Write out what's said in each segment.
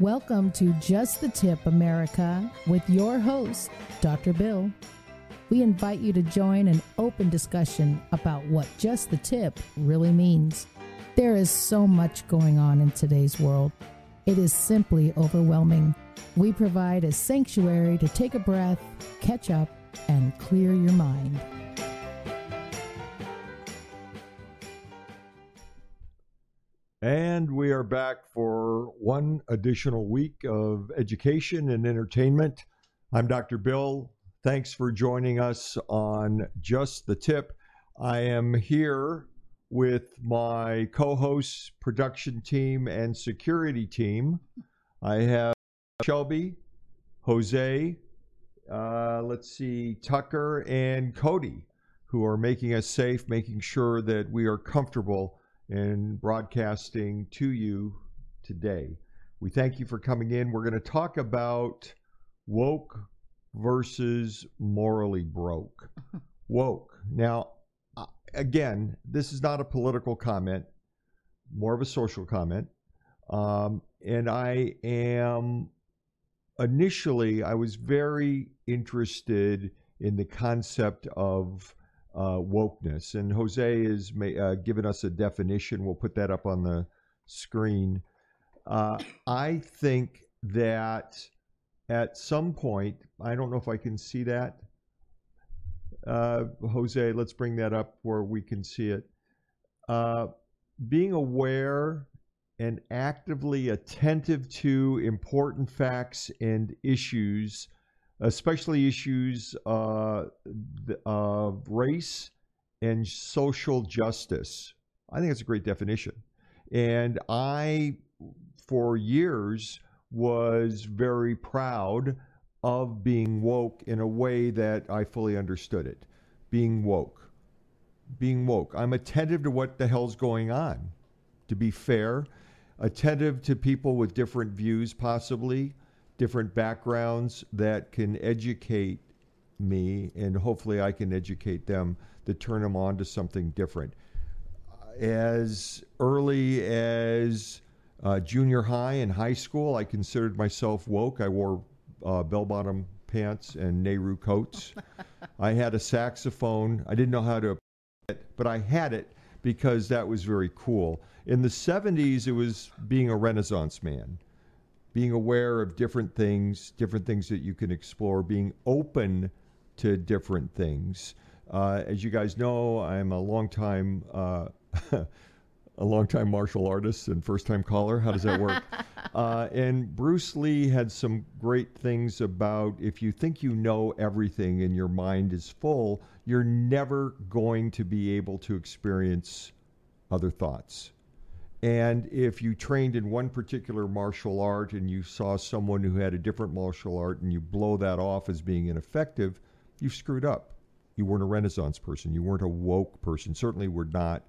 Welcome to Just the Tip America with your host, Dr. Bill. We invite you to join an open discussion about what just the tip really means. There is so much going on in today's world. It is simply overwhelming. We provide a sanctuary to take a breath, catch up, and clear your mind. And we are back for one additional week of education and entertainment. I'm Dr. Bill. Thanks for joining us on Just the Tip. I am here with my co hosts, production team, and security team. I have Shelby, Jose, uh, let's see, Tucker, and Cody, who are making us safe, making sure that we are comfortable in broadcasting to you today. We thank you for coming in. We're going to talk about woke versus morally broke. woke. Now, uh, again, this is not a political comment, more of a social comment. Um, and I am initially, I was very interested in the concept of uh, wokeness. And Jose has uh, given us a definition. We'll put that up on the screen. Uh, I think that at some point, I don't know if I can see that. Uh, Jose, let's bring that up where we can see it. Uh, being aware and actively attentive to important facts and issues especially issues uh, of race and social justice. I think it's a great definition. And I, for years, was very proud of being woke in a way that I fully understood it. Being woke. Being woke. I'm attentive to what the hell's going on, to be fair, attentive to people with different views, possibly, different backgrounds that can educate me, and hopefully I can educate them to turn them on to something different. As early as uh, junior high and high school, I considered myself woke. I wore uh, bell bottom pants and Nehru coats. I had a saxophone. I didn't know how to, it, but I had it because that was very cool. In the 70s, it was being a Renaissance man being aware of different things, different things that you can explore, being open to different things. Uh, as you guys know, I'm a long time uh, a long time martial artist and first time caller. How does that work? uh, and Bruce Lee had some great things about if you think you know everything and your mind is full, you're never going to be able to experience other thoughts. And if you trained in one particular martial art and you saw someone who had a different martial art and you blow that off as being ineffective, you've screwed up. You weren't a Renaissance person. You weren't a woke person. Certainly, were not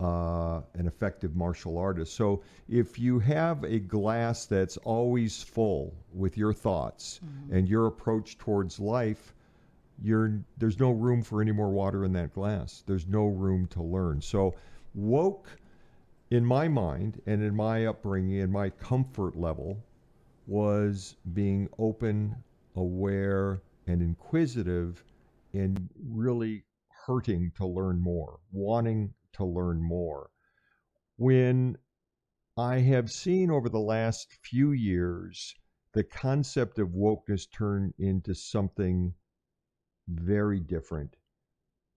uh, an effective martial artist. So, if you have a glass that's always full with your thoughts mm-hmm. and your approach towards life, you're, there's no room for any more water in that glass. There's no room to learn. So, woke in my mind and in my upbringing and my comfort level was being open, aware, and inquisitive and really hurting to learn more, wanting to learn more. When I have seen over the last few years the concept of wokeness turn into something very different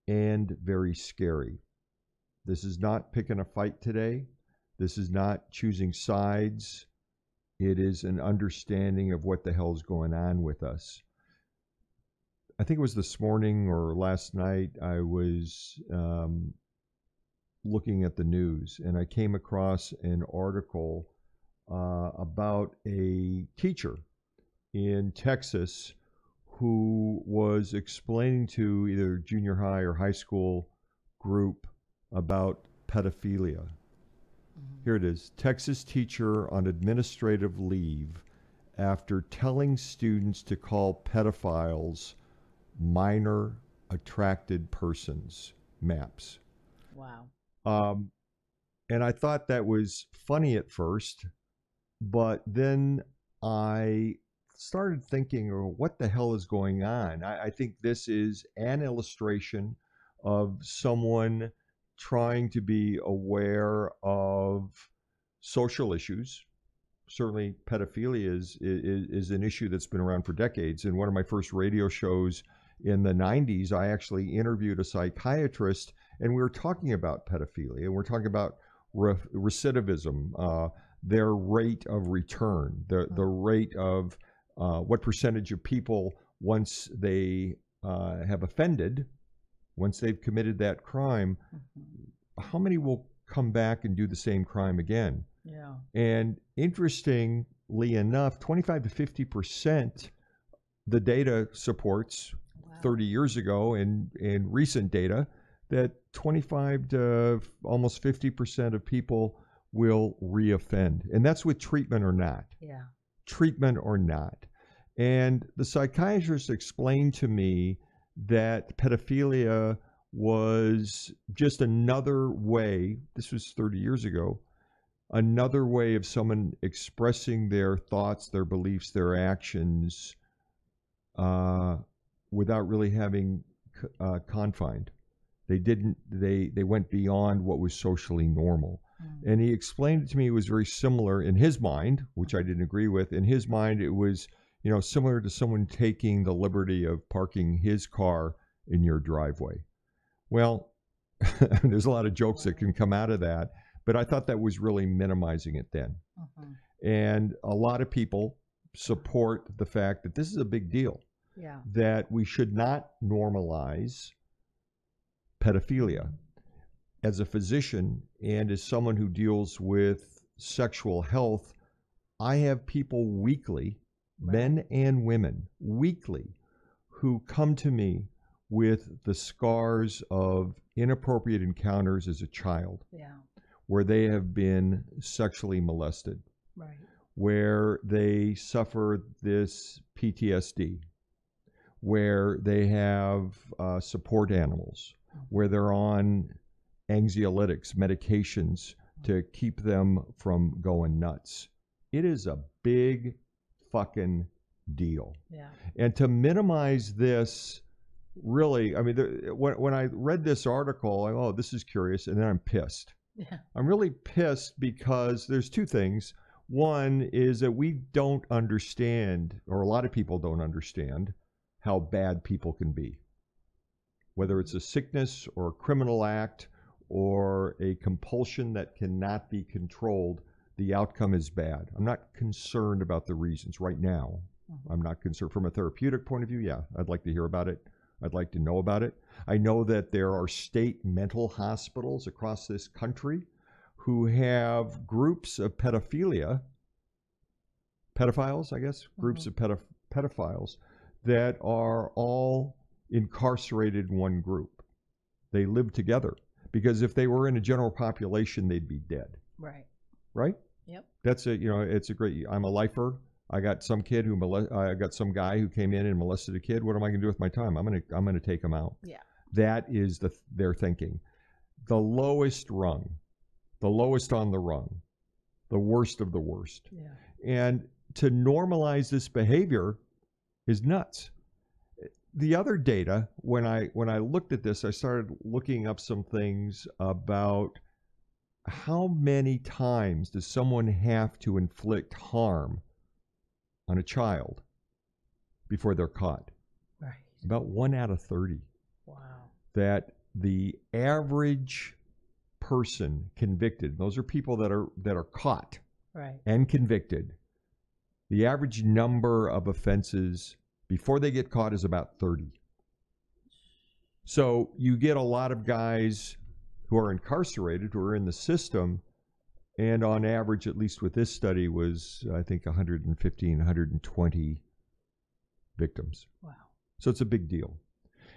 and very scary. This is not picking a fight today. This is not choosing sides. It is an understanding of what the hell's going on with us. I think it was this morning or last night, I was um, looking at the news and I came across an article uh, about a teacher in Texas who was explaining to either junior high or high school group about pedophilia. Mm-hmm. Here it is Texas teacher on administrative leave after telling students to call pedophiles minor attracted persons maps. Wow. Um, and I thought that was funny at first but then I started thinking, oh, what the hell is going on? I, I think this is an illustration of someone trying to be aware of social issues. Certainly, pedophilia is, is, is an issue that's been around for decades. In one of my first radio shows in the 90s, I actually interviewed a psychiatrist and we were talking about pedophilia we're talking about re- recidivism, uh, their rate of return, the, the rate of uh, what percentage of people, once they uh, have offended, once they've committed that crime, mm-hmm. how many will come back and do the same crime again? Yeah. And interestingly enough, 25 to 50 percent, the data supports wow. 30 years ago and, and recent data that 25 to almost 50 percent of people will reoffend. And that's with treatment or not. Yeah. Treatment or not. And the psychiatrist explained to me that pedophilia was just another way, this was 30 years ago, another way of someone expressing their thoughts, their beliefs, their actions uh, without really having uh, confined. They didn't, they, they went beyond what was socially normal. Mm. And he explained it to me, it was very similar in his mind, which I didn't agree with. In his mind, it was, you know, similar to someone taking the liberty of parking his car in your driveway. Well, there's a lot of jokes that can come out of that, but I thought that was really minimizing it then. Mm-hmm. And a lot of people support the fact that this is a big deal. Yeah. That we should not normalize pedophilia. As a physician and as someone who deals with sexual health, I have people weekly. Men and women, weekly, who come to me with the scars of inappropriate encounters as a child. Yeah. Where they have been sexually molested. Right. Where they suffer this PTSD. Where they have uh, support animals. Mm-hmm. Where they're on anxiolytics, medications to keep them from going nuts. It is a big fucking deal. Yeah. And to minimize this really, I mean, the, when, when I read this article, I, oh, this is curious, and then I'm pissed. Yeah. I'm really pissed because there's two things. One is that we don't understand, or a lot of people don't understand, how bad people can be. Whether it's a sickness or a criminal act or a compulsion that cannot be controlled, the outcome is bad. I'm not concerned about the reasons right now. Mm-hmm. I'm not concerned from a therapeutic point of view. Yeah, I'd like to hear about it. I'd like to know about it. I know that there are state mental hospitals across this country who have groups of pedophilia, pedophiles, I guess, mm-hmm. groups of pedoph- pedophiles that are all incarcerated in one group. They live together because if they were in a general population, they'd be dead. Right. Right? Yep. That's a, you know, it's a great, I'm a lifer. I got some kid who molest, I got some guy who came in and molested a kid. What am I going to do with my time? I'm going to I'm going to take him out. Yeah. That is the their thinking. The lowest rung, the lowest on the rung, the worst of the worst. Yeah. And to normalize this behavior is nuts. The other data, when I when I looked at this, I started looking up some things about how many times does someone have to inflict harm on a child before they're caught. Right. About one out of 30. Wow. That the average person convicted, those are people that are that are caught right. and convicted. The average number of offenses before they get caught is about 30. So you get a lot of guys who are incarcerated, who are in the system, and on average, at least with this study, was I think 115, 120 victims. Wow! So it's a big deal,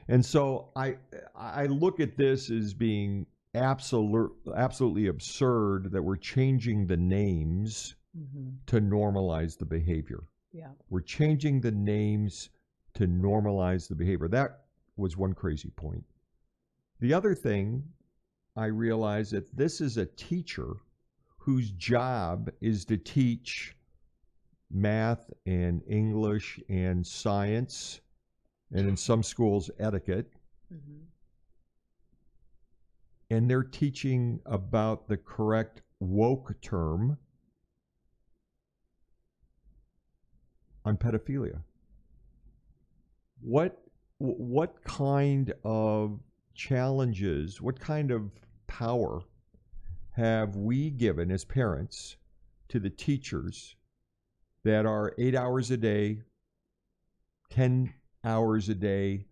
and so I I look at this as being absolute absolutely absurd that we're changing the names mm-hmm. to normalize the behavior. Yeah, we're changing the names to normalize the behavior. That was one crazy point. The other thing I realized that this is a teacher whose job is to teach math and English and science, and in some schools, etiquette. Mhm. And they're teaching about the correct woke term on pedophilia. What what kind of challenges, what kind of power have we given as parents to the teachers that are eight hours a day, 10 hours a day,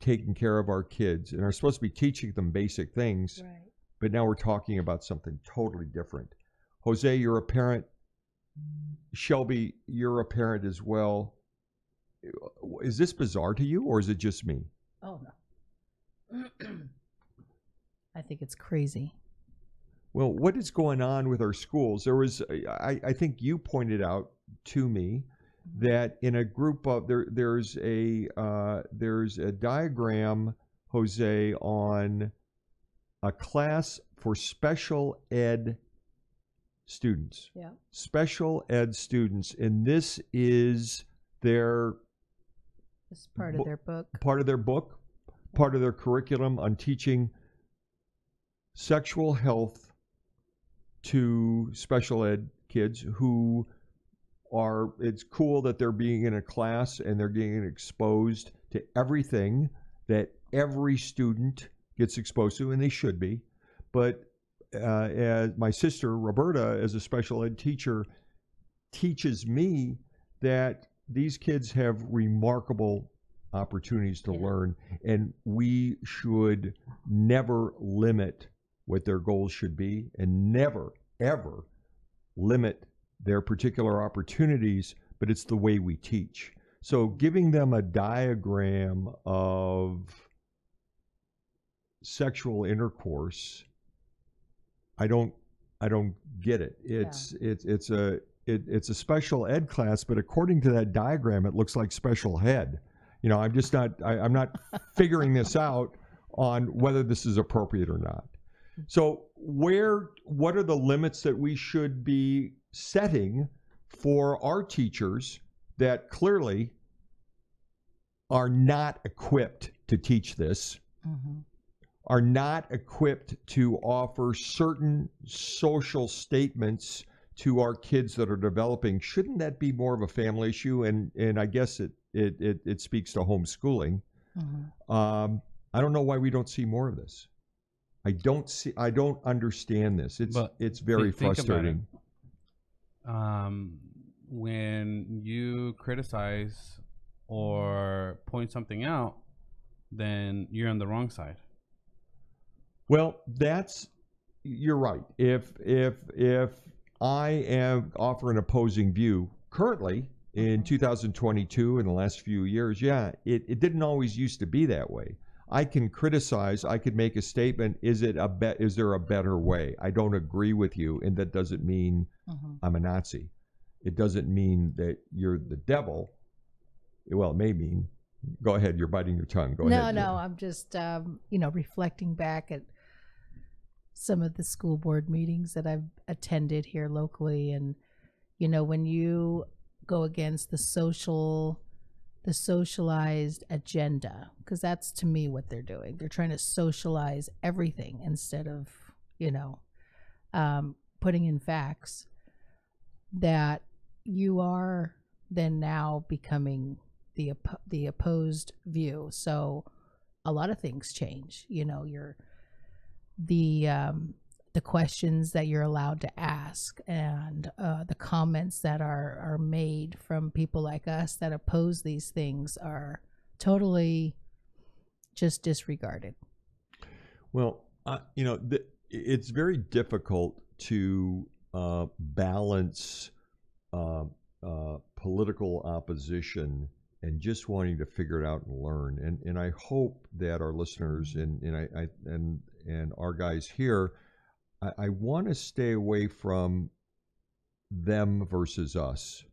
taking care of our kids and are supposed to be teaching them basic things, Right. but now we're talking about something totally different. Jose, you're a parent. Shelby, you're a parent as well. Is this bizarre to you or is it just me? Oh no. I think it's crazy. Well, what is going on with our schools? There was, I, I think you pointed out to me that in a group of there, there's a uh, there's a diagram, Jose, on a class for special ed students. Yeah. Special ed students, and this is their It's part Bo- of their book. part of their book, part of their curriculum on teaching sexual health to special ed kids who are it's cool that they're being in a class and they're getting exposed to everything that every student gets exposed to and they should be but uh, as my sister roberta as a special ed teacher teaches me that these kids have remarkable opportunities to Yeah. learn and we should never limit what their goals should be and never ever limit their particular opportunities but it's the way we teach. So giving them a diagram of sexual intercourse i don't i don't get it. It's it's it's a it, it's a special ed class but according to that diagram it looks like special head you know i'm just not I, i'm not figuring this out on whether this is appropriate or not so where what are the limits that we should be setting for our teachers that clearly are not equipped to teach this Mm-hmm. are not equipped to offer certain social statements to our kids that are developing shouldn't that be more of a family issue and and i guess it it it, it speaks to homeschooling Mm-hmm. um, i don't know why we don't see more of this i don't see i don't understand this it's But it's very think- think about frustrating um, when you criticize or point something out, then you're on the wrong side. Well, that's you're right. If if if I am offer an opposing view currently in 2022 in the last few years, yeah, it, it didn't always used to be that way. I can criticize, I could make a statement, is it a bet is there a better way? I don't agree with you, and that doesn't mean Mm-hmm. I'm a Nazi. It doesn't mean that you're the devil. Well, it may mean go ahead, you're biting your tongue. Go no, ahead. no, no. I'm just um, you know reflecting back at some of the school board meetings that I've attended here locally, and you know when you go against the social, the socialized agenda, because that's to me what they're doing. They're trying to socialize everything instead of you know um, putting in facts that you are then now becoming the oppo- the opposed view. So a lot of things change. You know, your the um, the questions that you're allowed to ask and uh, the comments that are are made from people like us that oppose these things are totally just disregarded. Well, uh, you know, th- it's very difficult to uh, balance uh, uh, political opposition and just wanting to figure it out and learn. And and I hope that our listeners and and I, I and and our guys here, I, I want to stay away from them versus us.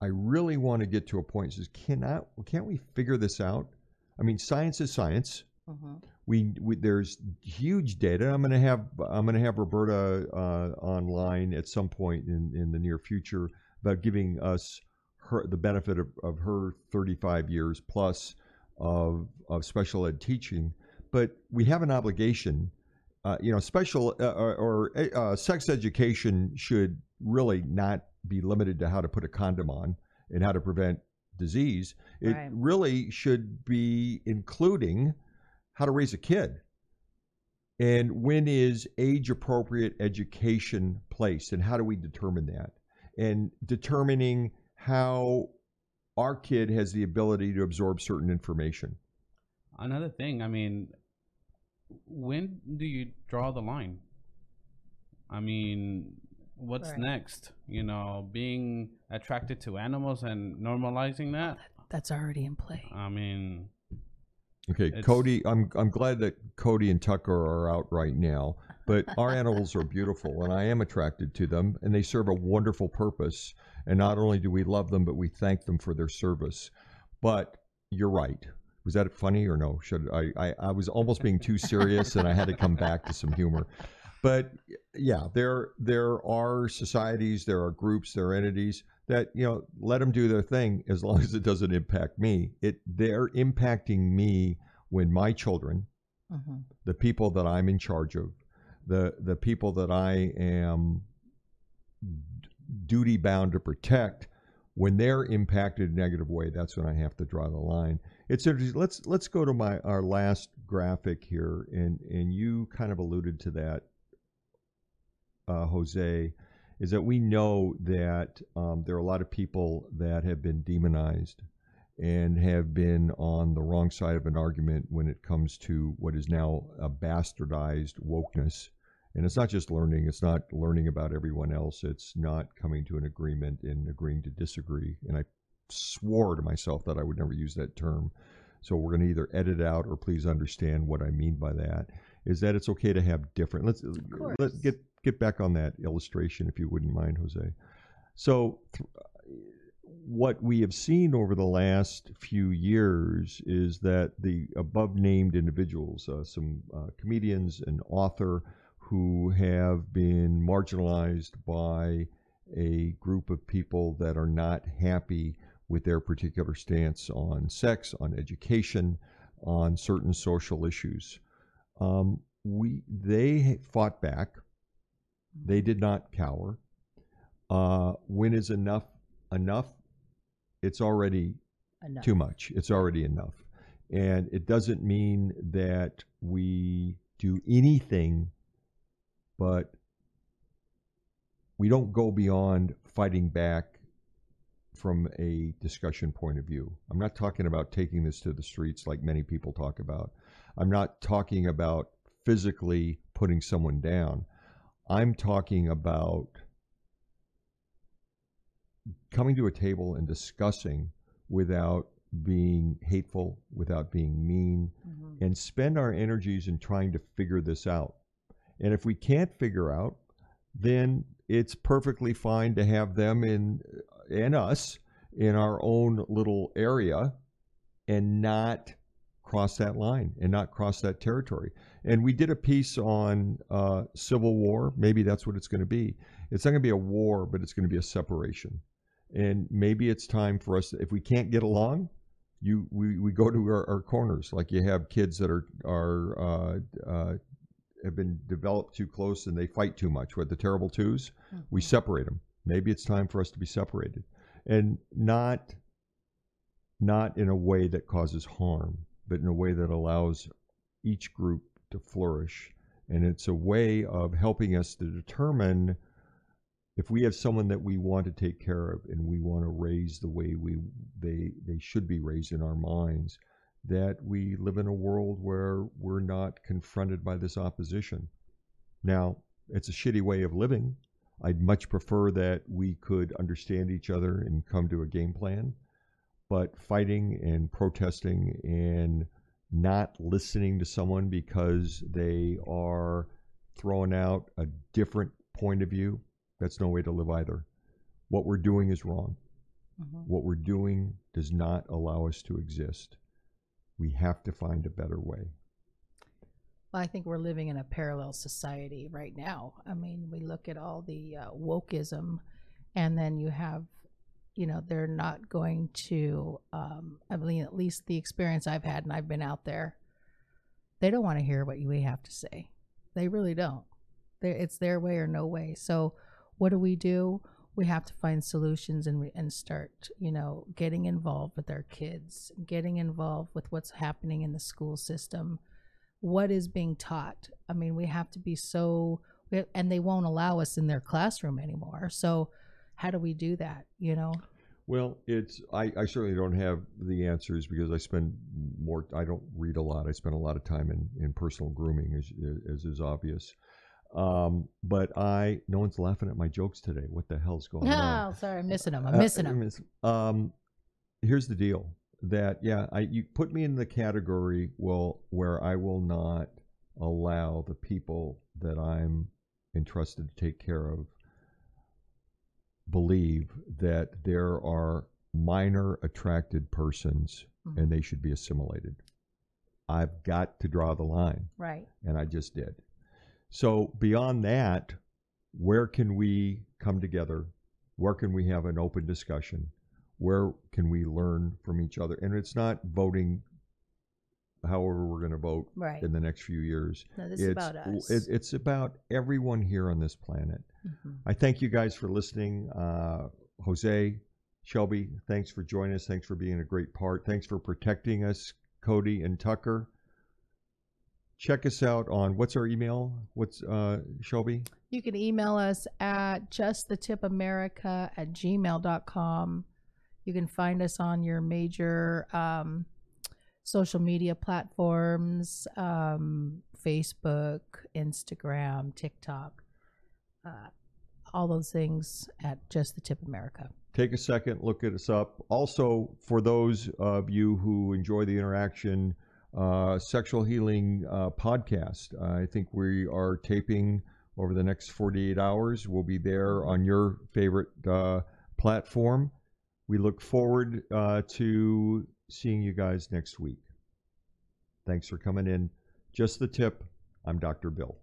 I really want to get to a point that says, cannot can't we figure this out? I mean, science is science we, we there's huge data. I'm gonna have I'm gonna have Roberta uh, online at some point in in the near future about giving us her the benefit of, of her 35 years plus of of special ed teaching, but we have an obligation. Uh, you know, special uh, or, or uh, sex education should really not be limited to how to put a condom on and how to prevent disease. It Right. really should be including how to raise a kid and when is age appropriate education placed and how do we determine that and determining how our kid has the ability to absorb certain information Another thing, I mean, when do you draw the line? I mean, what's Right. next? You know, being attracted to animals and normalizing oh, that. That's already in play. I mean, okay It's- cody i'm i'm glad that cody and tucker are out right now but our animals are beautiful and i am attracted to them and they serve a wonderful purpose and not only do we love them but we thank them for their service but you're right was that funny or no? Should i i, I was almost being too serious and i had to come back to some humor. But yeah there there are societies there are groups there are entities that you know let them do their thing as long as it doesn't impact me. It they're impacting me when my children Mhm. the people that i'm in charge of the the people that i am duty bound to protect when they're impacted in a negative way that's when i have to draw the line it's interesting let's let's go to my our last graphic here and and you kind of alluded to that uh, jose is that we know that um, there are a lot of people that have been demonized and have been on the wrong side of an argument when it comes to what is now a bastardized wokeness. And it's not just learning, it's not learning about everyone else, it's not coming to an agreement and agreeing to disagree. And I swore to myself that I would never use that term. So we're going to either edit out or please understand what I mean by that. Is that it's okay to have different. Let's course. let get get back on that illustration if you wouldn't mind, Jose. So th- what we have seen over the last few years is that the above named individuals, uh, some uh, comedians, an author, who have been marginalized by a group of people that are not happy with their particular stance on sex, on education, on certain social issues. Um, we they fought back. They did not cower. Uh, when is enough enough? It's already Enough. too much. It's already enough. And it doesn't mean that we do anything, but we don't go beyond fighting back from a discussion point of view. I'm not talking about taking this to the streets like many people talk about. I'm not talking about physically putting someone down. I'm talking about coming to a table and discussing without being hateful, without being mean, Mhm. and spend our energies in trying to figure this out. And if we can't figure out, then it's perfectly fine to have them in and us in our own little area and not cross that line and not cross that territory. And we did a piece on uh, civil war. Maybe that's what it's going to be. It's not going to be a war, but it's going to be a separation. And maybe it's time for us. If we can't get along, you we, we go to our, our corners. Like you have kids that are are uh, uh, have been developed too close and they fight too much. With the terrible twos, we Mhm. separate them. Maybe it's time for us to be separated, and not not in a way that causes harm, but in a way that allows each group to flourish. And it's a way of helping us to determine if we have someone that we want to take care of and we want to raise the way we they they should be raised in our minds that we live in a world where we're not confronted by this opposition now it's a shitty way of living i'd much prefer that we could understand each other and come to a game plan but fighting and protesting and not listening to someone because they are throwing out a different point of view that's no way to live either. What we're doing is wrong. Mhm. What we're doing does not allow us to exist. We have to find a better way. Well, I think we're living in a parallel society right now. I mean, we look at all the uh, wokeism and then you have you know they're not going to um i mean at least the experience i've had and i've been out there they don't want to hear what we have to say they really don't they it's their way or no way so what do we do we have to find solutions and we, and start you know getting involved with our kids getting involved with what's happening in the school system what is being taught i mean we have to be so and they won't allow us in their classroom anymore so how do we do that you know Well, it's I, I certainly don't have the answers because I spend more. I don't read a lot. I spend a lot of time in, in personal grooming, as, as is obvious. Um, but I no one's laughing at my jokes today. What the hell's going on? oh sorry i'm missing them i'm Uh, missing them Um, here's the deal. That yeah, I you put me in the category well where I will not allow the people that I'm entrusted to take care of believe that there are minor attracted persons Mhm. and they should be assimilated. I've got to draw the line right and I just did. So beyond that, where can we come together? Where can we have an open discussion? Where can we learn from each other? And it's not voting however we're going to vote right in the next few years. no this is it's about us it- it's about everyone here on this planet. Mhm. I thank you guys for listening. Uh, Jose, Shelby, thanks for joining us. Thanks for being a great part. Thanks for protecting us, Cody and Tucker. Check us out on what's our email? What's uh, Shelby? You can email us at justthetipamerica at gmail.com. You can find us on your major um, social media platforms um, Facebook, Instagram, TikTok, uh, all those things at Just the Tip America. Take a second, look at us up. Also, for those of you who enjoy the interaction, uh, Sexual Healing uh, podcast. I think we are taping over the next 48 hours. We'll be there on your favorite uh, platform. We look forward uh, to seeing you guys next week. Thanks for coming in. Just the tip. I'm Dr. Bill.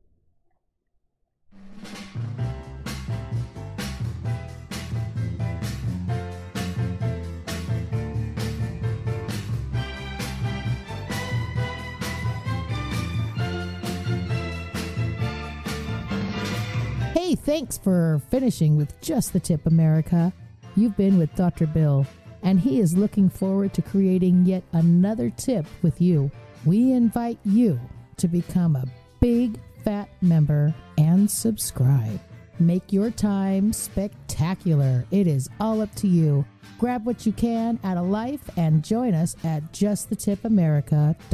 Thanks for finishing with Just the Tip America. You've been with Dr. Bill, and he is looking forward to creating yet another tip with you. We invite you to become a big fat member and subscribe. Make your time spectacular. It is all up to you. Grab what you can out of life and join us at justthetipamerica.com.